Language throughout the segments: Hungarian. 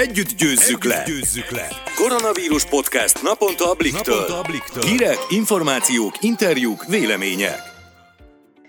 Együtt győzzük, Együtt le. győzzük le! Koronavírus podcast naponta a Bliktől. Naponta a Bliktől. Hírek, információk, interjúk, vélemények.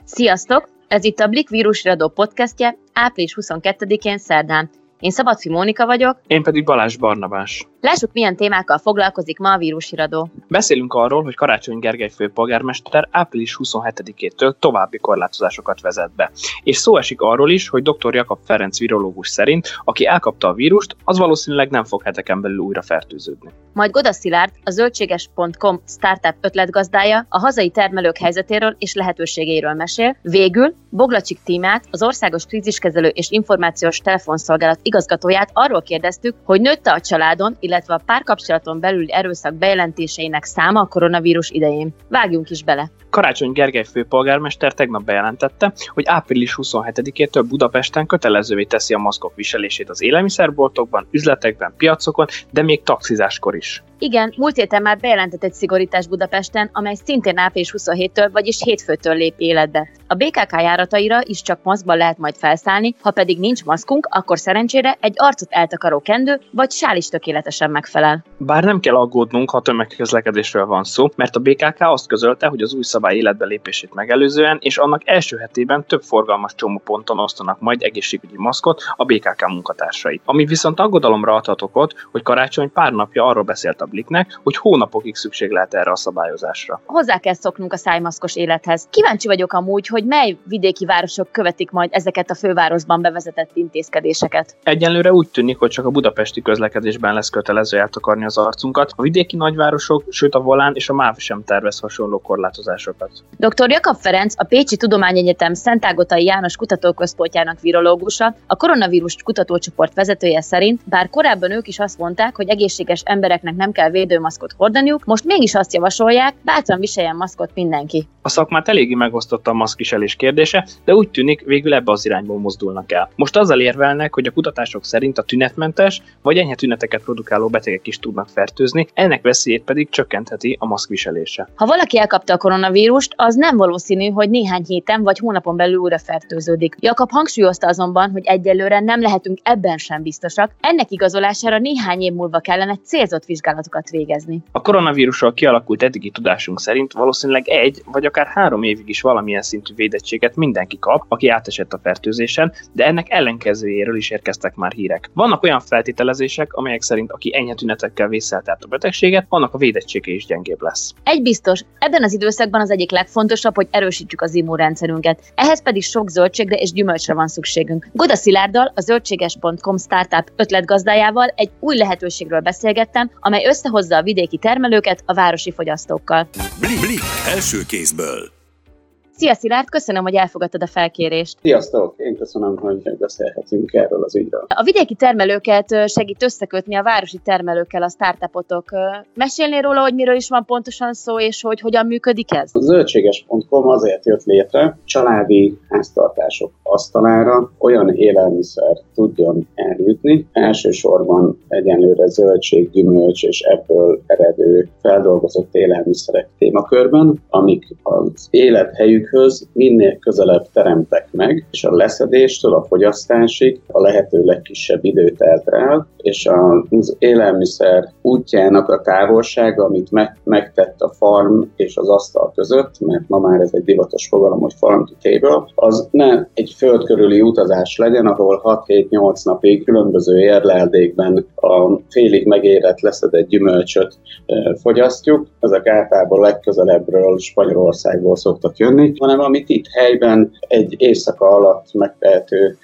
Sziasztok! Ez itt a Blik vírusradó podcastje április 22-én szerdán. Én Szabadfi Mónika vagyok. Én pedig Balázs Barnabás. Lássuk, milyen témákkal foglalkozik ma a vírusiradó. Beszélünk arról, hogy Karácsony Gergely főpolgármester április 27-től további korlátozásokat vezet be. És szó esik arról is, hogy dr. Jakab Ferenc virológus szerint, aki elkapta a vírust, az valószínűleg nem fog heteken belül újra fertőződni. Majd Goda Szilárd, a zöldséges.com startup ötletgazdája a hazai termelők helyzetéről és lehetőségeiről mesél. Végül Boglacsik tímát, az Országos Kríziskezelő és Információs Telefonszolgálat igazgatóját arról kérdeztük, hogy nőtte a családon, illetve a párkapcsolaton belüli erőszak bejelentéseinek száma a koronavírus idején. Vágjunk is bele! Karácsony Gergely főpolgármester tegnap bejelentette, hogy április 27-től Budapesten kötelezővé teszi a maszkok viselését az élelmiszerboltokban, üzletekben, piacokon, de még taxizáskor is. Igen, múlt héten már bejelentett egy szigorítás Budapesten, amely szintén április 27-től, vagyis hétfőtől lép életbe. A BKK járataira is csak maszkban lehet majd felszállni, ha pedig nincs maszkunk, akkor szerencsére egy arcot eltakaró kendő vagy sál is tökéletesen megfelel. Bár nem kell aggódnunk, ha tömegközlekedésről van szó, mert a BKK azt közölte, hogy az új szabály életbe lépését megelőzően, és annak első hetében több forgalmas csomóponton osztanak majd egészségügyi maszkot a BKK munkatársai. Ami viszont aggodalomra adhat okot, hogy karácsony pár napja arról beszélt a Bliknek, hogy hónapokig szükség lehet erre a szabályozásra. Hozzá kell szoknunk a szájmaszkos élethez. Kíváncsi vagyok amúgy, hogy mely vidéki városok követik majd ezeket a fővárosban bevezetett intézkedéseket. Egyenlőre úgy tűnik, hogy csak a budapesti közlekedésben lesz kötelező eltakarni az arcunkat. A vidéki nagyvárosok, sőt a Volán és a MÁV sem tervez hasonló korlátozásokat. Dr. Jakab Ferenc, a Pécsi Tudományegyetem Szentágotai János Kutatóközpontjának virológusa, a koronavírus kutatócsoport vezetője szerint, bár korábban ők is azt mondták, hogy egészséges embereknek nem kell védőmaszkot hordaniuk, most mégis azt javasolják, bátran viseljen maszkot mindenki. A szakmát eléggé megosztotta a maszkviselés kérdése, de úgy tűnik, végül ebbe az irányból mozdulnak el. Most azzal érvelnek, hogy a kutatások szerint a tünetmentes vagy enyhe tüneteket produkáló betegek is tudnak fertőzni, ennek veszélyét pedig csökkentheti a maszkviselése. Ha valaki elkapta a koronavírust, az nem valószínű, hogy néhány héten vagy hónapon belül újra fertőződik. Jakab hangsúlyozta azonban, hogy egyelőre nem lehetünk ebben sem biztosak, ennek igazolására néhány év múlva kellene célzott vizsgálatokat végezni. A koronavírusról kialakult eddigi tudásunk szerint valószínűleg egy vagy akár három évig is valamilyen szintű védettséget mindenki kap, aki átesett a fertőzésen, de ennek ellenkezőjéről is érkeztek már hírek. Vannak olyan feltételezések, amelyek szerint aki enyhe tünetekkel vészelte át a betegséget, annak a védettsége is gyengébb lesz. Egy biztos, ebben az időszakban az egyik legfontosabb, hogy erősítsük az immunrendszerünket. Ehhez pedig sok zöldségre és gyümölcsre van szükségünk. Goda Szilárddal, a zöldséges.com startup ötletgazdájával egy új lehetőségről beszélgettem, amely összehozza a vidéki termelőket a városi fogyasztókkal. Blik, blik, első kézből. Bible. Szia Szilárd, köszönöm, hogy elfogadtad a felkérést. Sziasztok, én köszönöm, hogy beszélhetünk erről az ügyről. A vidéki termelőket segít összekötni a városi termelőkkel a startupotok. Mesélnél róla, hogy miről is van pontosan szó, és hogy hogyan működik ez? A zöldséges.com azért jött létre, családi háztartások asztalára olyan élelmiszer tudjon eljutni, elsősorban egyenlőre zöldség, gyümölcs és ebből eredő feldolgozott élelmiszerek témakörben, amik az élethelyük céghöz minél közelebb teremtek meg, és a leszedéstől a fogyasztásig a lehető legkisebb idő telt el, és az élelmiszer útjának a távolsága, amit meg, megtett a farm és az asztal között, mert ma már ez egy divatos fogalom, hogy farm to table, az ne egy föld körüli utazás legyen, ahol 6-7-8 napig különböző érleldékben a félig megérett leszedett gyümölcsöt fogyasztjuk. Ezek általában legközelebbről Spanyolországból szoktak jönni, hanem amit itt helyben egy éjszaka alatt megtehető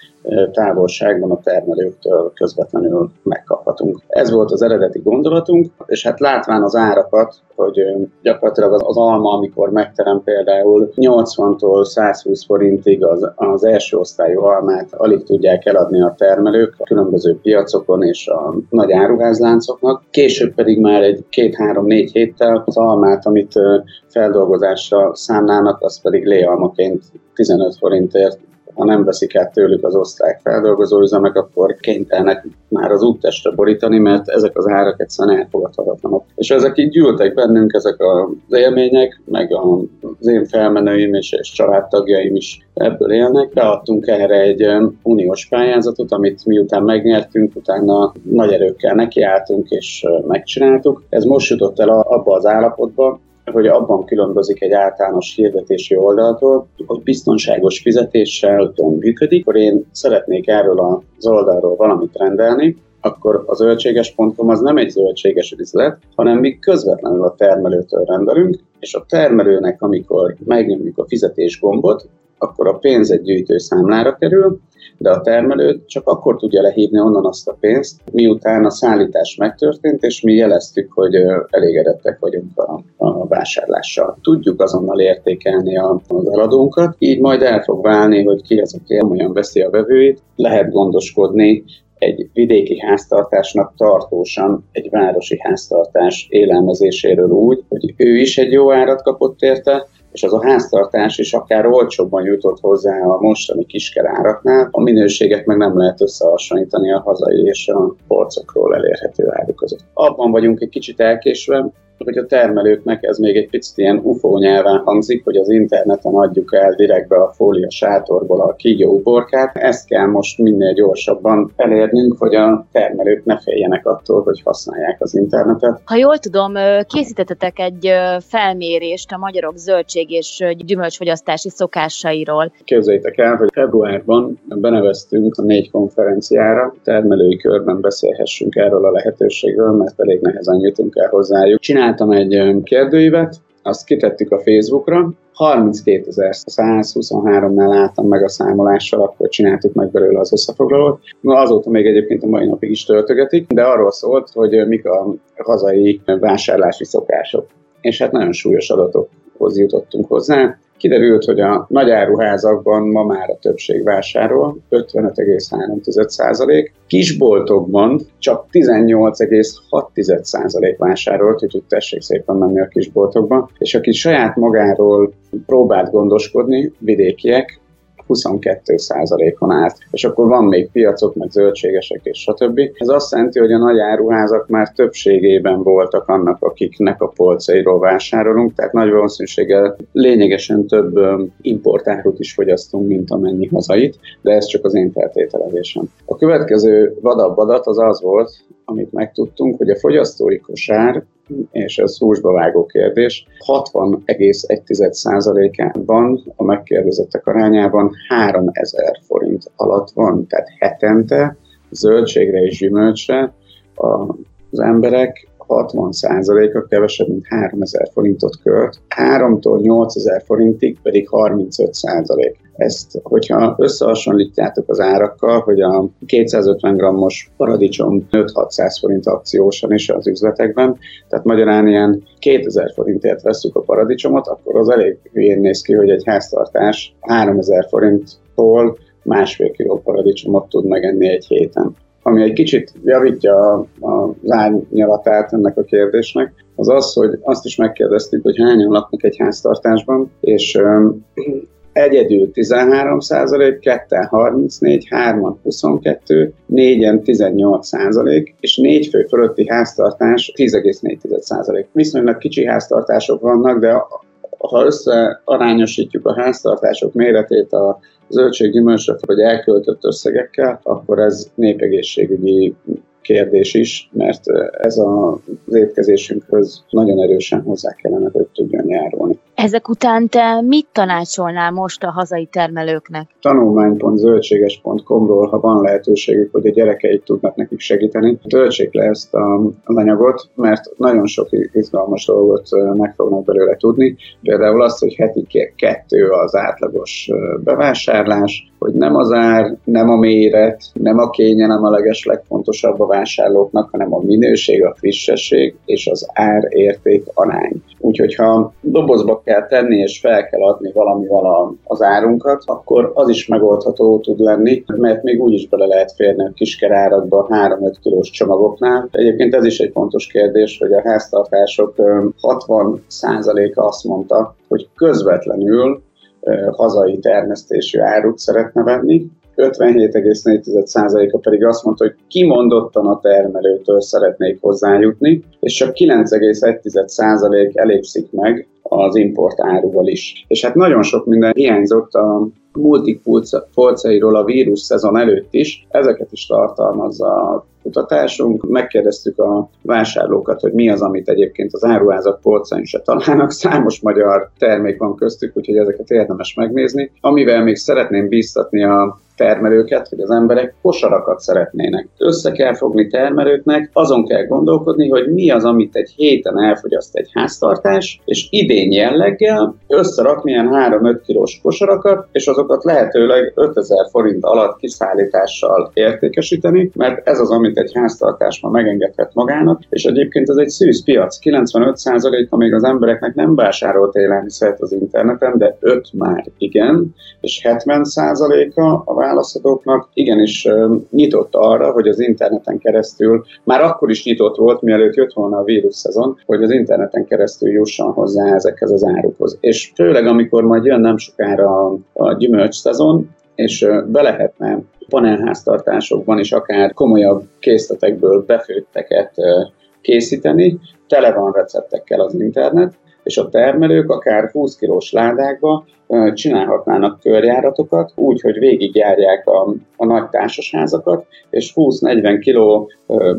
távolságban a termelőktől közvetlenül megkaphatunk. Ez volt az eredeti gondolatunk, és hát látván az árakat, hogy gyakorlatilag az alma, amikor megterem például 80-tól 120 forintig az, az első osztályú almát alig tudják eladni a termelők a különböző piacokon és a nagy áruházláncoknak. Később pedig már egy két-három-négy héttel az almát, amit feldolgozásra számlának, az pedig léalmaként 15 forintért ha nem veszik át tőlük az osztrák feldolgozóüzemek, akkor kénytelenek már az úttestre borítani, mert ezek az árak egyszerűen elfogadhatatlanok. És ezek így gyűltek bennünk, ezek az élmények, meg az én felmenőim és, és családtagjaim is ebből élnek. Beadtunk erre egy uniós pályázatot, amit miután megnyertünk, utána nagy erőkkel nekiálltunk és megcsináltuk. Ez most jutott el abba az állapotba, hogy abban különbözik egy általános hirdetési oldaltól, hogy biztonságos fizetéssel működik, akkor én szeretnék erről az oldalról valamit rendelni, akkor a zöldséges.com az nem egy zöldséges üzlet, hanem mi közvetlenül a termelőtől rendelünk, és a termelőnek, amikor megnyomjuk a fizetés gombot, akkor a pénz egy gyűjtő számlára kerül, de a termelő csak akkor tudja lehívni onnan azt a pénzt, miután a szállítás megtörtént, és mi jeleztük, hogy elégedettek vagyunk a, a vásárlással. Tudjuk azonnal értékelni az eladónkat, így majd el fog válni, hogy ki az, aki olyan veszi a vevőit, lehet gondoskodni egy vidéki háztartásnak tartósan egy városi háztartás élelmezéséről úgy, hogy ő is egy jó árat kapott érte, és az a háztartás is akár olcsóbban jutott hozzá a mostani kiskeráraknál, a minőséget meg nem lehet összehasonlítani a hazai és a polcokról elérhető áru között. Abban vagyunk egy kicsit elkésve, hogy a termelőknek ez még egy picit ilyen UFO nyelven hangzik, hogy az interneten adjuk el direktbe a fólia sátorból a kígyó uborkát. Ezt kell most minél gyorsabban elérnünk, hogy a termelők ne féljenek attól, hogy használják az internetet. Ha jól tudom, készítettetek egy felmérést a magyarok zöldség és gyümölcsfogyasztási szokásairól. Képzeljétek el, hogy februárban beneveztünk a négy konferenciára, termelői körben beszélhessünk erről a lehetőségről, mert elég nehezen jutunk el hozzájuk. Csinál csináltam egy kérdőívet, azt kitettük a Facebookra, 32.123-nál álltam meg a számolással, akkor csináltuk meg belőle az összefoglalót. Na, azóta még egyébként a mai napig is töltögetik, de arról szólt, hogy mik a hazai vásárlási szokások. És hát nagyon súlyos adatokhoz jutottunk hozzá. Kiderült, hogy a nagy áruházakban ma már a többség vásárol, 55,3%, kisboltokban csak 18,6% vásárolt, úgyhogy tessék szépen menni a kisboltokba, és aki saját magáról próbált gondoskodni, vidékiek, 22%-on állt. És akkor van még piacok, meg zöldségesek és stb. Ez azt jelenti, hogy a nagy áruházak már többségében voltak annak, akiknek a polcairól vásárolunk, tehát nagy valószínűséggel lényegesen több importárut is fogyasztunk, mint amennyi hazait, de ez csak az én feltételezésem. A következő vadabb adat az az volt, amit megtudtunk, hogy a fogyasztói kosár és ez húsba vágó kérdés, 60,1%-ában a megkérdezettek arányában 3000 forint alatt van, tehát hetente zöldségre és gyümölcsre az emberek 60%-a kevesebb, mint 3000 forintot költ, 3-tól 8000 forintig pedig 35%. Ezt, hogyha összehasonlítjátok az árakkal, hogy a 250 grammos paradicsom 5-600 forint akciósan is az üzletekben, tehát magyarán ilyen 2000 forintért veszük a paradicsomot, akkor az elég hülyén néz ki, hogy egy háztartás 3000 forinttól másfél kiló paradicsomot tud megenni egy héten ami egy kicsit javítja az árnyalatát ennek a kérdésnek, az az, hogy azt is megkérdeztük, hogy hányan laknak egy háztartásban, és egyedül 13 százalék, ketten 34, hárman 22, négyen 18 százalék, és négy fő fölötti háztartás 10,4 százalék. Viszonylag kicsi háztartások vannak, de ha összearányosítjuk a háztartások méretét a zöldséggyümölcsre vagy elköltött összegekkel, akkor ez népegészségügyi kérdés is, mert ez az étkezésünkhöz nagyon erősen hozzá kellene, hogy tudjon járulni. Ezek után te mit tanácsolnál most a hazai termelőknek? Tanulmány.zöldséges.com-ról, ha van lehetőségük, hogy a gyerekeik tudnak nekik segíteni, töltsék le ezt az anyagot, mert nagyon sok izgalmas dolgot meg fognak belőle tudni. Például azt, hogy heti kettő az átlagos bevásárlás, hogy nem az ár, nem a méret, nem a kényelem a leges legfontosabb a vásárlóknak, hanem a minőség, a frissesség és az ár-érték arány. Úgyhogy ha dobozba kell tenni és fel kell adni valamivel az árunkat, akkor az is megoldható tud lenni, mert még úgy is bele lehet férni a kiskerárakba 3-5 kilós csomagoknál. Egyébként ez is egy fontos kérdés, hogy a háztartások 60%-a azt mondta, hogy közvetlenül hazai termesztésű árut szeretne venni, 57,4%-a pedig azt mondta, hogy kimondottan a termelőtől szeretnék hozzájutni, és csak 9,1% elégszik meg az import áruval is. És hát nagyon sok minden hiányzott a multik polcairól a vírus szezon előtt is, ezeket is tartalmazza a kutatásunk. Megkérdeztük a vásárlókat, hogy mi az, amit egyébként az áruházak polcain se találnak. Számos magyar termék van köztük, úgyhogy ezeket érdemes megnézni. Amivel még szeretném bíztatni a termelőket, hogy az emberek kosarakat szeretnének. Össze kell fogni termelőknek, azon kell gondolkodni, hogy mi az, amit egy héten elfogyaszt egy háztartás, és idén jelleggel összerakni ilyen 3-5 kilós kosarakat, és azokat lehetőleg 5000 forint alatt kiszállítással értékesíteni, mert ez az, amit egy háztartás ma megengedhet magának, és egyébként ez egy szűz piac. 95%-a még az embereknek nem vásárolt élelmiszert az interneten, de 5 már igen, és 70%-a a válaszadóknak igenis nyitott arra, hogy az interneten keresztül, már akkor is nyitott volt, mielőtt jött volna a vírus szezon, hogy az interneten keresztül jusson hozzá ezekhez az árukhoz. És főleg, amikor majd jön nem sokára a, a gyümölcs szezon, és be lehetne panelháztartásokban is akár komolyabb készletekből befőtteket készíteni, tele van receptekkel az internet, és a termelők akár 20 kilós ládákba csinálhatnának körjáratokat, úgy, hogy végigjárják a, a nagy társasházakat, és 20-40 kiló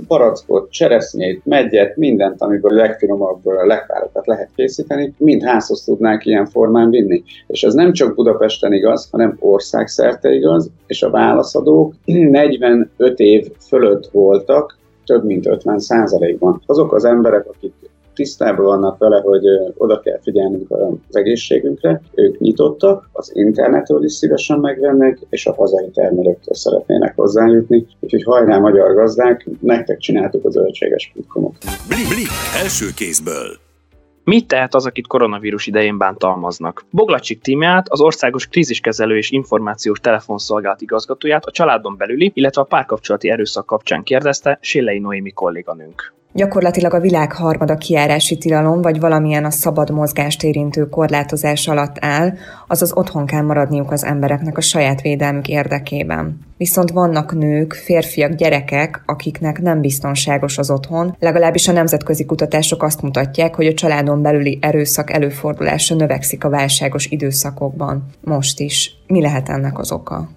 barackot, cseresznyét, megyet, mindent, amiből legfinomabb lekvárokat lehet készíteni, mind házhoz tudnák ilyen formán vinni. És ez nem csak Budapesten igaz, hanem országszerte igaz, és a válaszadók 45 év fölött voltak, több mint 50 százalékban. Azok az emberek, akik tisztában vannak vele, hogy oda kell figyelnünk az egészségünkre, ők nyitottak, az internetről is szívesen megvennek, és a hazai termelőktől szeretnének hozzájutni. Úgyhogy hajrá magyar gazdák, nektek csináltuk az zöldséges.com-ot. Blik, blik, első kézből. Mit tehet az, akit koronavírus idején bántalmaznak? Boglacsik tímját, az Országos Kríziskezelő és Információs Telefonszolgálat igazgatóját a családon belüli, illetve a párkapcsolati erőszak kapcsán kérdezte Sélei Noémi kolléganőnk. Gyakorlatilag a világ harmada kiárási tilalom, vagy valamilyen a szabad mozgást érintő korlátozás alatt áll, azaz otthon kell maradniuk az embereknek a saját védelmük érdekében. Viszont vannak nők, férfiak, gyerekek, akiknek nem biztonságos az otthon, legalábbis a nemzetközi kutatások azt mutatják, hogy a családon belüli erőszak előfordulása növekszik a válságos időszakokban. Most is. Mi lehet ennek az oka?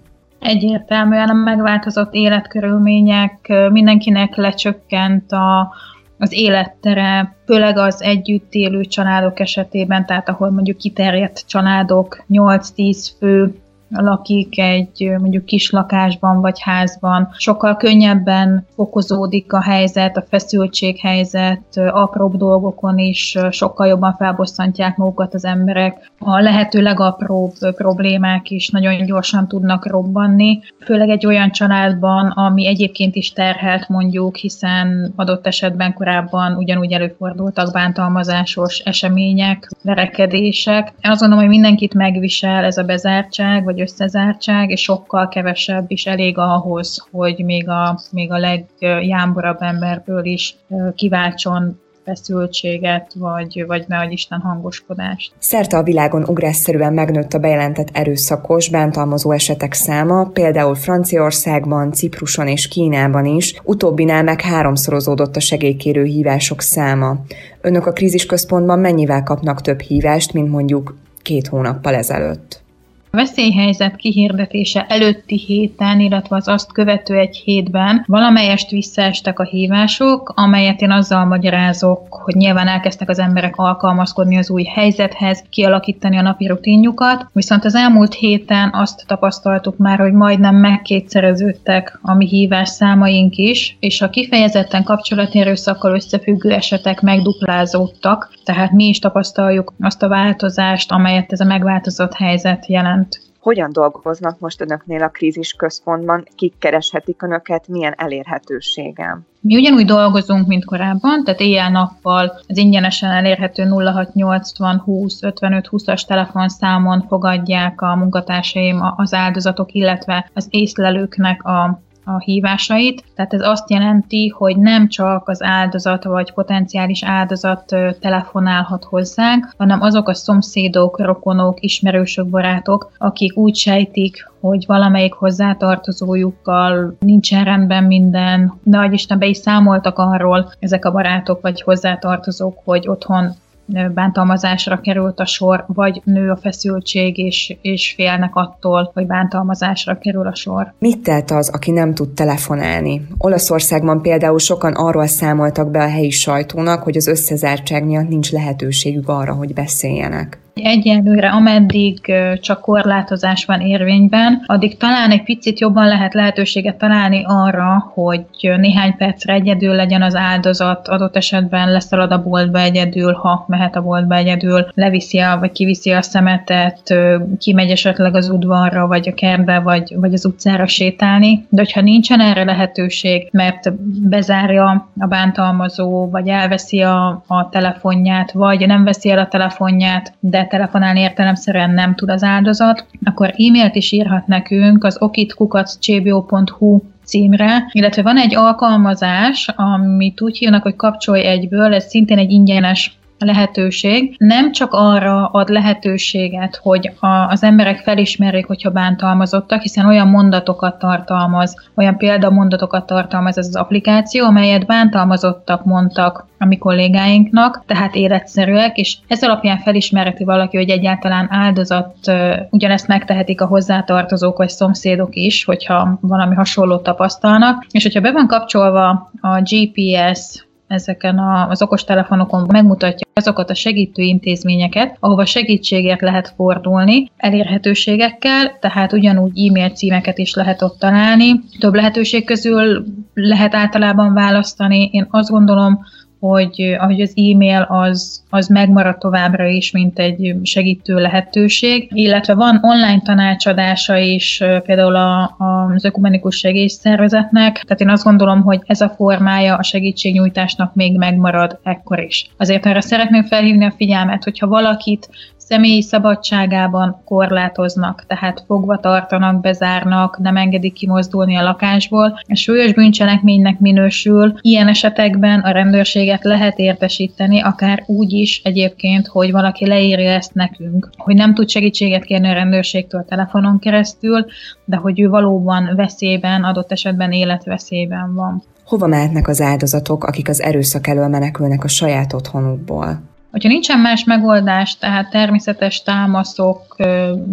Egyértelműen a megváltozott életkörülmények, mindenkinek lecsökkent a, az élettere, főleg az együtt élő családok esetében, tehát ahol mondjuk kiterjedt családok, 8-10 fő lakik egy mondjuk kis lakásban vagy házban, sokkal könnyebben fokozódik a helyzet, a feszültséghelyzet, apróbb dolgokon is sokkal jobban felbosszantják magukat az emberek. A lehető legapróbb problémák is nagyon gyorsan tudnak robbanni, főleg egy olyan családban, ami egyébként is terhelt mondjuk, hiszen adott esetben korábban ugyanúgy előfordultak bántalmazásos események, verekedések. Én azt gondolom, hogy mindenkit megvisel ez a bezártság, vagy összezártság, és sokkal kevesebb is elég ahhoz, hogy még a, még a legjámborabb emberből is kiváltson feszültséget, vagy, vagy ne Isten hangoskodást. Szerte a világon ugrásszerűen megnőtt a bejelentett erőszakos, bántalmazó esetek száma, például Franciaországban, Cipruson és Kínában is, utóbbinál meg háromszorozódott a segélykérő hívások száma. Önök a krízisközpontban mennyivel kapnak több hívást, mint mondjuk két hónappal ezelőtt? A veszélyhelyzet kihirdetése előtti héten, illetve az azt követő egy hétben valamelyest visszaestek a hívások, amelyet én azzal magyarázok, hogy nyilván elkezdtek az emberek alkalmazkodni az új helyzethez, kialakítani a napi rutinjukat, viszont az elmúlt héten azt tapasztaltuk már, hogy majdnem megkétszereződtek a mi hívás számaink is, és a kifejezetten kapcsolati erőszakkal összefüggő esetek megduplázódtak, tehát mi is tapasztaljuk azt a változást, amelyet ez a megváltozott helyzet jelent hogyan dolgoznak most önöknél a krízis központban, kik kereshetik önöket, milyen elérhetőséggel? Mi ugyanúgy dolgozunk, mint korábban, tehát éjjel-nappal az ingyenesen elérhető 0680 20 55 20-as telefonszámon fogadják a munkatársaim az áldozatok, illetve az észlelőknek a a hívásait. Tehát ez azt jelenti, hogy nem csak az áldozat vagy potenciális áldozat telefonálhat hozzánk, hanem azok a szomszédok, rokonok, ismerősök, barátok, akik úgy sejtik, hogy valamelyik hozzátartozójukkal nincsen rendben minden, de Isten be is számoltak arról ezek a barátok vagy hozzátartozók, hogy otthon bántalmazásra került a sor, vagy nő a feszültség, és, és félnek attól, hogy bántalmazásra kerül a sor. Mit telt az, aki nem tud telefonálni? Olaszországban például sokan arról számoltak be a helyi sajtónak, hogy az összezártság miatt nincs lehetőségük arra, hogy beszéljenek. Egyelőre, ameddig csak korlátozás van érvényben, addig talán egy picit jobban lehet lehetőséget találni arra, hogy néhány percre egyedül legyen az áldozat, adott esetben leszalad a boltba egyedül, ha mehet a boltba egyedül, leviszi a, vagy kiviszi a szemetet, kimegy esetleg az udvarra, vagy a kertbe, vagy, vagy az utcára sétálni. De hogyha nincsen erre lehetőség, mert bezárja a bántalmazó, vagy elveszi a, a telefonját, vagy nem veszi el a telefonját, de telefonálni értelemszerűen nem tud az áldozat, akkor e-mailt is írhat nekünk az okitkukaccsbio.hu címre, illetve van egy alkalmazás, amit úgy hívnak, hogy kapcsolj egyből, ez szintén egy ingyenes lehetőség. Nem csak arra ad lehetőséget, hogy a, az emberek felismerjék, hogyha bántalmazottak, hiszen olyan mondatokat tartalmaz, olyan példamondatokat tartalmaz ez az applikáció, amelyet bántalmazottak mondtak a mi kollégáinknak, tehát életszerűek, és ez alapján felismerheti valaki, hogy egyáltalán áldozat ugyanezt megtehetik a hozzátartozók vagy szomszédok is, hogyha valami hasonlót tapasztalnak, és hogyha be van kapcsolva a GPS ezeken az okostelefonokon megmutatja azokat a segítő intézményeket, ahova segítségért lehet fordulni elérhetőségekkel, tehát ugyanúgy e-mail címeket is lehet ott találni. Több lehetőség közül lehet általában választani. Én azt gondolom, hogy, hogy az e-mail az, az megmarad továbbra is, mint egy segítő lehetőség, illetve van online tanácsadása is például a, a, az ökumenikus segélyszervezetnek, tehát én azt gondolom, hogy ez a formája a segítségnyújtásnak még megmarad ekkor is. Azért arra szeretném felhívni a figyelmet, hogyha valakit személyi szabadságában korlátoznak, tehát fogva tartanak, bezárnak, nem engedik kimozdulni a lakásból. A súlyos bűncselekménynek minősül, ilyen esetekben a rendőrséget lehet értesíteni, akár úgy is egyébként, hogy valaki leírja ezt nekünk, hogy nem tud segítséget kérni a rendőrségtől telefonon keresztül, de hogy ő valóban veszélyben, adott esetben életveszélyben van. Hova mehetnek az áldozatok, akik az erőszak elől menekülnek a saját otthonukból? Hogyha nincsen más megoldás, tehát természetes támaszok,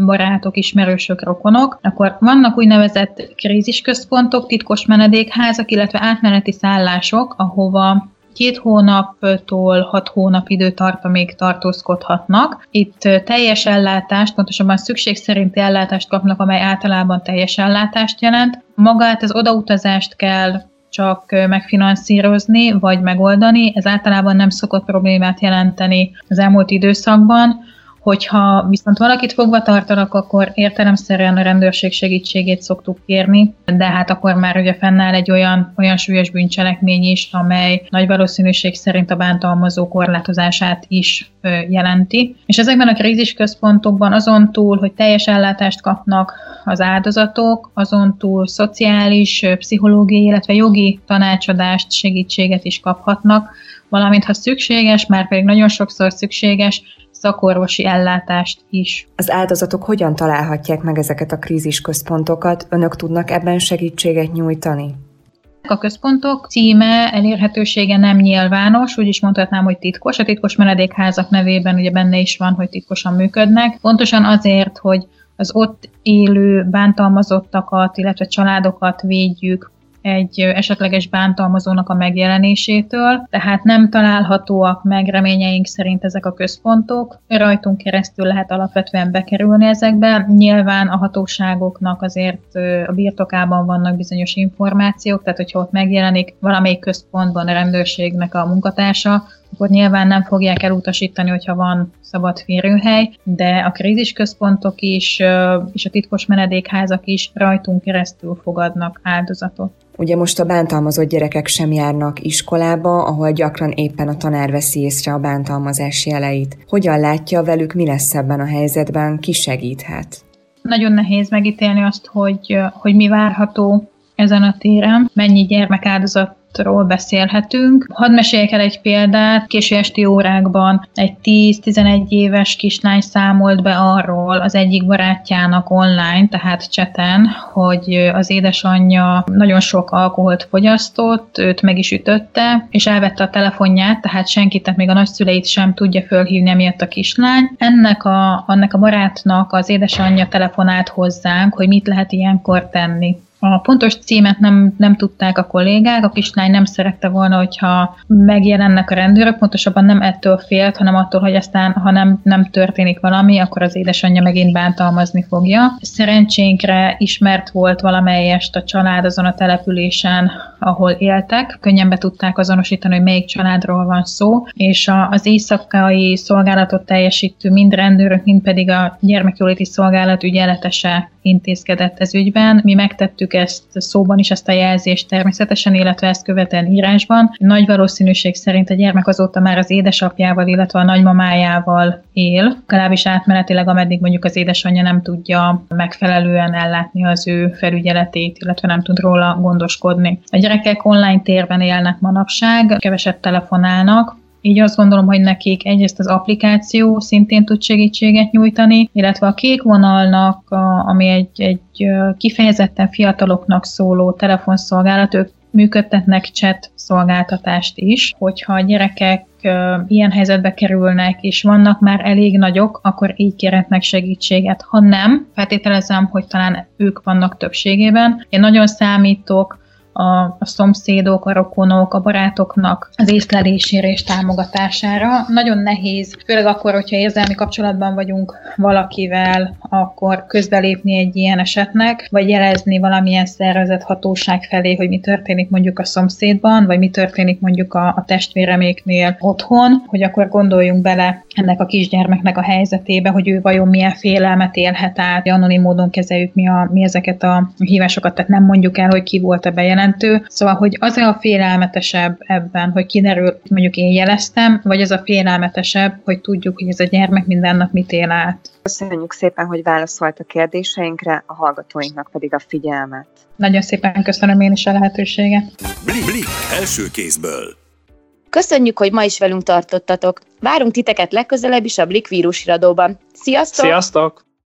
barátok, ismerősök, rokonok, akkor vannak úgynevezett krízisközpontok, titkos menedékházak, illetve átmeneti szállások, ahova két hónaptól hat hónap időtartamig tartózkodhatnak. Itt teljes ellátást, pontosabban szükség szerinti ellátást kapnak, amely általában teljes ellátást jelent. Magát az odautazást kell csak megfinanszírozni vagy megoldani. Ez általában nem szokott problémát jelenteni az elmúlt időszakban. Hogyha viszont valakit fogva tartanak, akkor értelemszerűen a rendőrség segítségét szoktuk kérni, de hát akkor már ugye fennáll egy olyan, olyan súlyos bűncselekmény is, amely nagy valószínűség szerint a bántalmazó korlátozását is jelenti. És ezekben a krízisközpontokban azon túl, hogy teljes ellátást kapnak az áldozatok, azon túl szociális, pszichológiai, illetve jogi tanácsadást, segítséget is kaphatnak, valamint ha szükséges, már pedig nagyon sokszor szükséges, szakorvosi ellátást is. Az áldozatok hogyan találhatják meg ezeket a krízisközpontokat? Önök tudnak ebben segítséget nyújtani? A központok címe, elérhetősége nem nyilvános, úgy is mondhatnám, hogy titkos. A titkos menedékházak nevében ugye benne is van, hogy titkosan működnek. Pontosan azért, hogy az ott élő bántalmazottakat, illetve családokat védjük egy esetleges bántalmazónak a megjelenésétől, tehát nem találhatóak meg reményeink szerint ezek a központok. Rajtunk keresztül lehet alapvetően bekerülni ezekbe. Nyilván a hatóságoknak azért a birtokában vannak bizonyos információk, tehát hogyha ott megjelenik valamelyik központban a rendőrségnek a munkatársa, akkor nyilván nem fogják elutasítani, hogyha van szabad férőhely, de a krízisközpontok is és a titkos menedékházak is rajtunk keresztül fogadnak áldozatot. Ugye most a bántalmazott gyerekek sem járnak iskolába, ahol gyakran éppen a tanár veszi észre a bántalmazás jeleit. Hogyan látja velük, mi lesz ebben a helyzetben, ki segíthet? Nagyon nehéz megítélni azt, hogy, hogy mi várható ezen a téren, mennyi gyermekáldozat ról beszélhetünk. Hadd meséljek el egy példát. Késő esti órákban egy 10-11 éves kislány számolt be arról az egyik barátjának online, tehát cseten, hogy az édesanyja nagyon sok alkoholt fogyasztott, őt meg is ütötte, és elvette a telefonját, tehát senkit, tehát még a nagyszüleit sem tudja fölhívni emiatt a kislány. Ennek a, annak a barátnak az édesanyja telefonált hozzánk, hogy mit lehet ilyenkor tenni. A pontos címet nem, nem tudták a kollégák, a kislány nem szerette volna, hogyha megjelennek a rendőrök, pontosabban nem ettől félt, hanem attól, hogy aztán, ha nem, nem történik valami, akkor az édesanyja megint bántalmazni fogja. Szerencsénkre ismert volt valamelyest a család azon a településen, ahol éltek. Könnyen be tudták azonosítani, hogy melyik családról van szó, és a, az éjszakai szolgálatot teljesítő mind rendőrök, mind pedig a gyermekjóléti szolgálat ügyeletese intézkedett ez ügyben. Mi megtettük ezt szóban is, ezt a jelzést természetesen, illetve ezt követően írásban. Nagy valószínűség szerint a gyermek azóta már az édesapjával, illetve a nagymamájával él, legalábbis átmenetileg, ameddig mondjuk az édesanyja nem tudja megfelelően ellátni az ő felügyeletét, illetve nem tud róla gondoskodni. A gyerekek online térben élnek manapság, keveset telefonálnak, így azt gondolom, hogy nekik egyrészt az applikáció szintén tud segítséget nyújtani, illetve a kék vonalnak, ami egy, egy kifejezetten fiataloknak szóló telefonszolgálat, ők működtetnek chat szolgáltatást is, hogyha a gyerekek ilyen helyzetbe kerülnek, és vannak már elég nagyok, akkor így kérhetnek segítséget. Ha nem, feltételezem, hogy talán ők vannak többségében. Én nagyon számítok a, a szomszédok, a rokonok, a barátoknak az észlelésére és támogatására. Nagyon nehéz, főleg akkor, hogyha érzelmi kapcsolatban vagyunk valakivel, akkor közbelépni egy ilyen esetnek, vagy jelezni valamilyen szervezet hatóság felé, hogy mi történik mondjuk a szomszédban, vagy mi történik mondjuk a, a testvéreméknél otthon, hogy akkor gondoljunk bele ennek a kisgyermeknek a helyzetébe, hogy ő vajon milyen félelmet élhet át, anonim módon kezeljük mi, a, mi ezeket a hívásokat, tehát nem mondjuk el, hogy ki volt a bejelentő, jelentő. Szóval, hogy az a félelmetesebb ebben, hogy kiderül, mondjuk én jeleztem, vagy az a félelmetesebb, hogy tudjuk, hogy ez a gyermek minden nap mit él át. Köszönjük szépen, hogy válaszolt a kérdéseinkre, a hallgatóinknak pedig a figyelmet. Nagyon szépen köszönöm én is a lehetőséget. Blik, blik, első kézből. Köszönjük, hogy ma is velünk tartottatok. Várunk titeket legközelebb is a Blik vírus iradóban. Sziasztok! Sziasztok!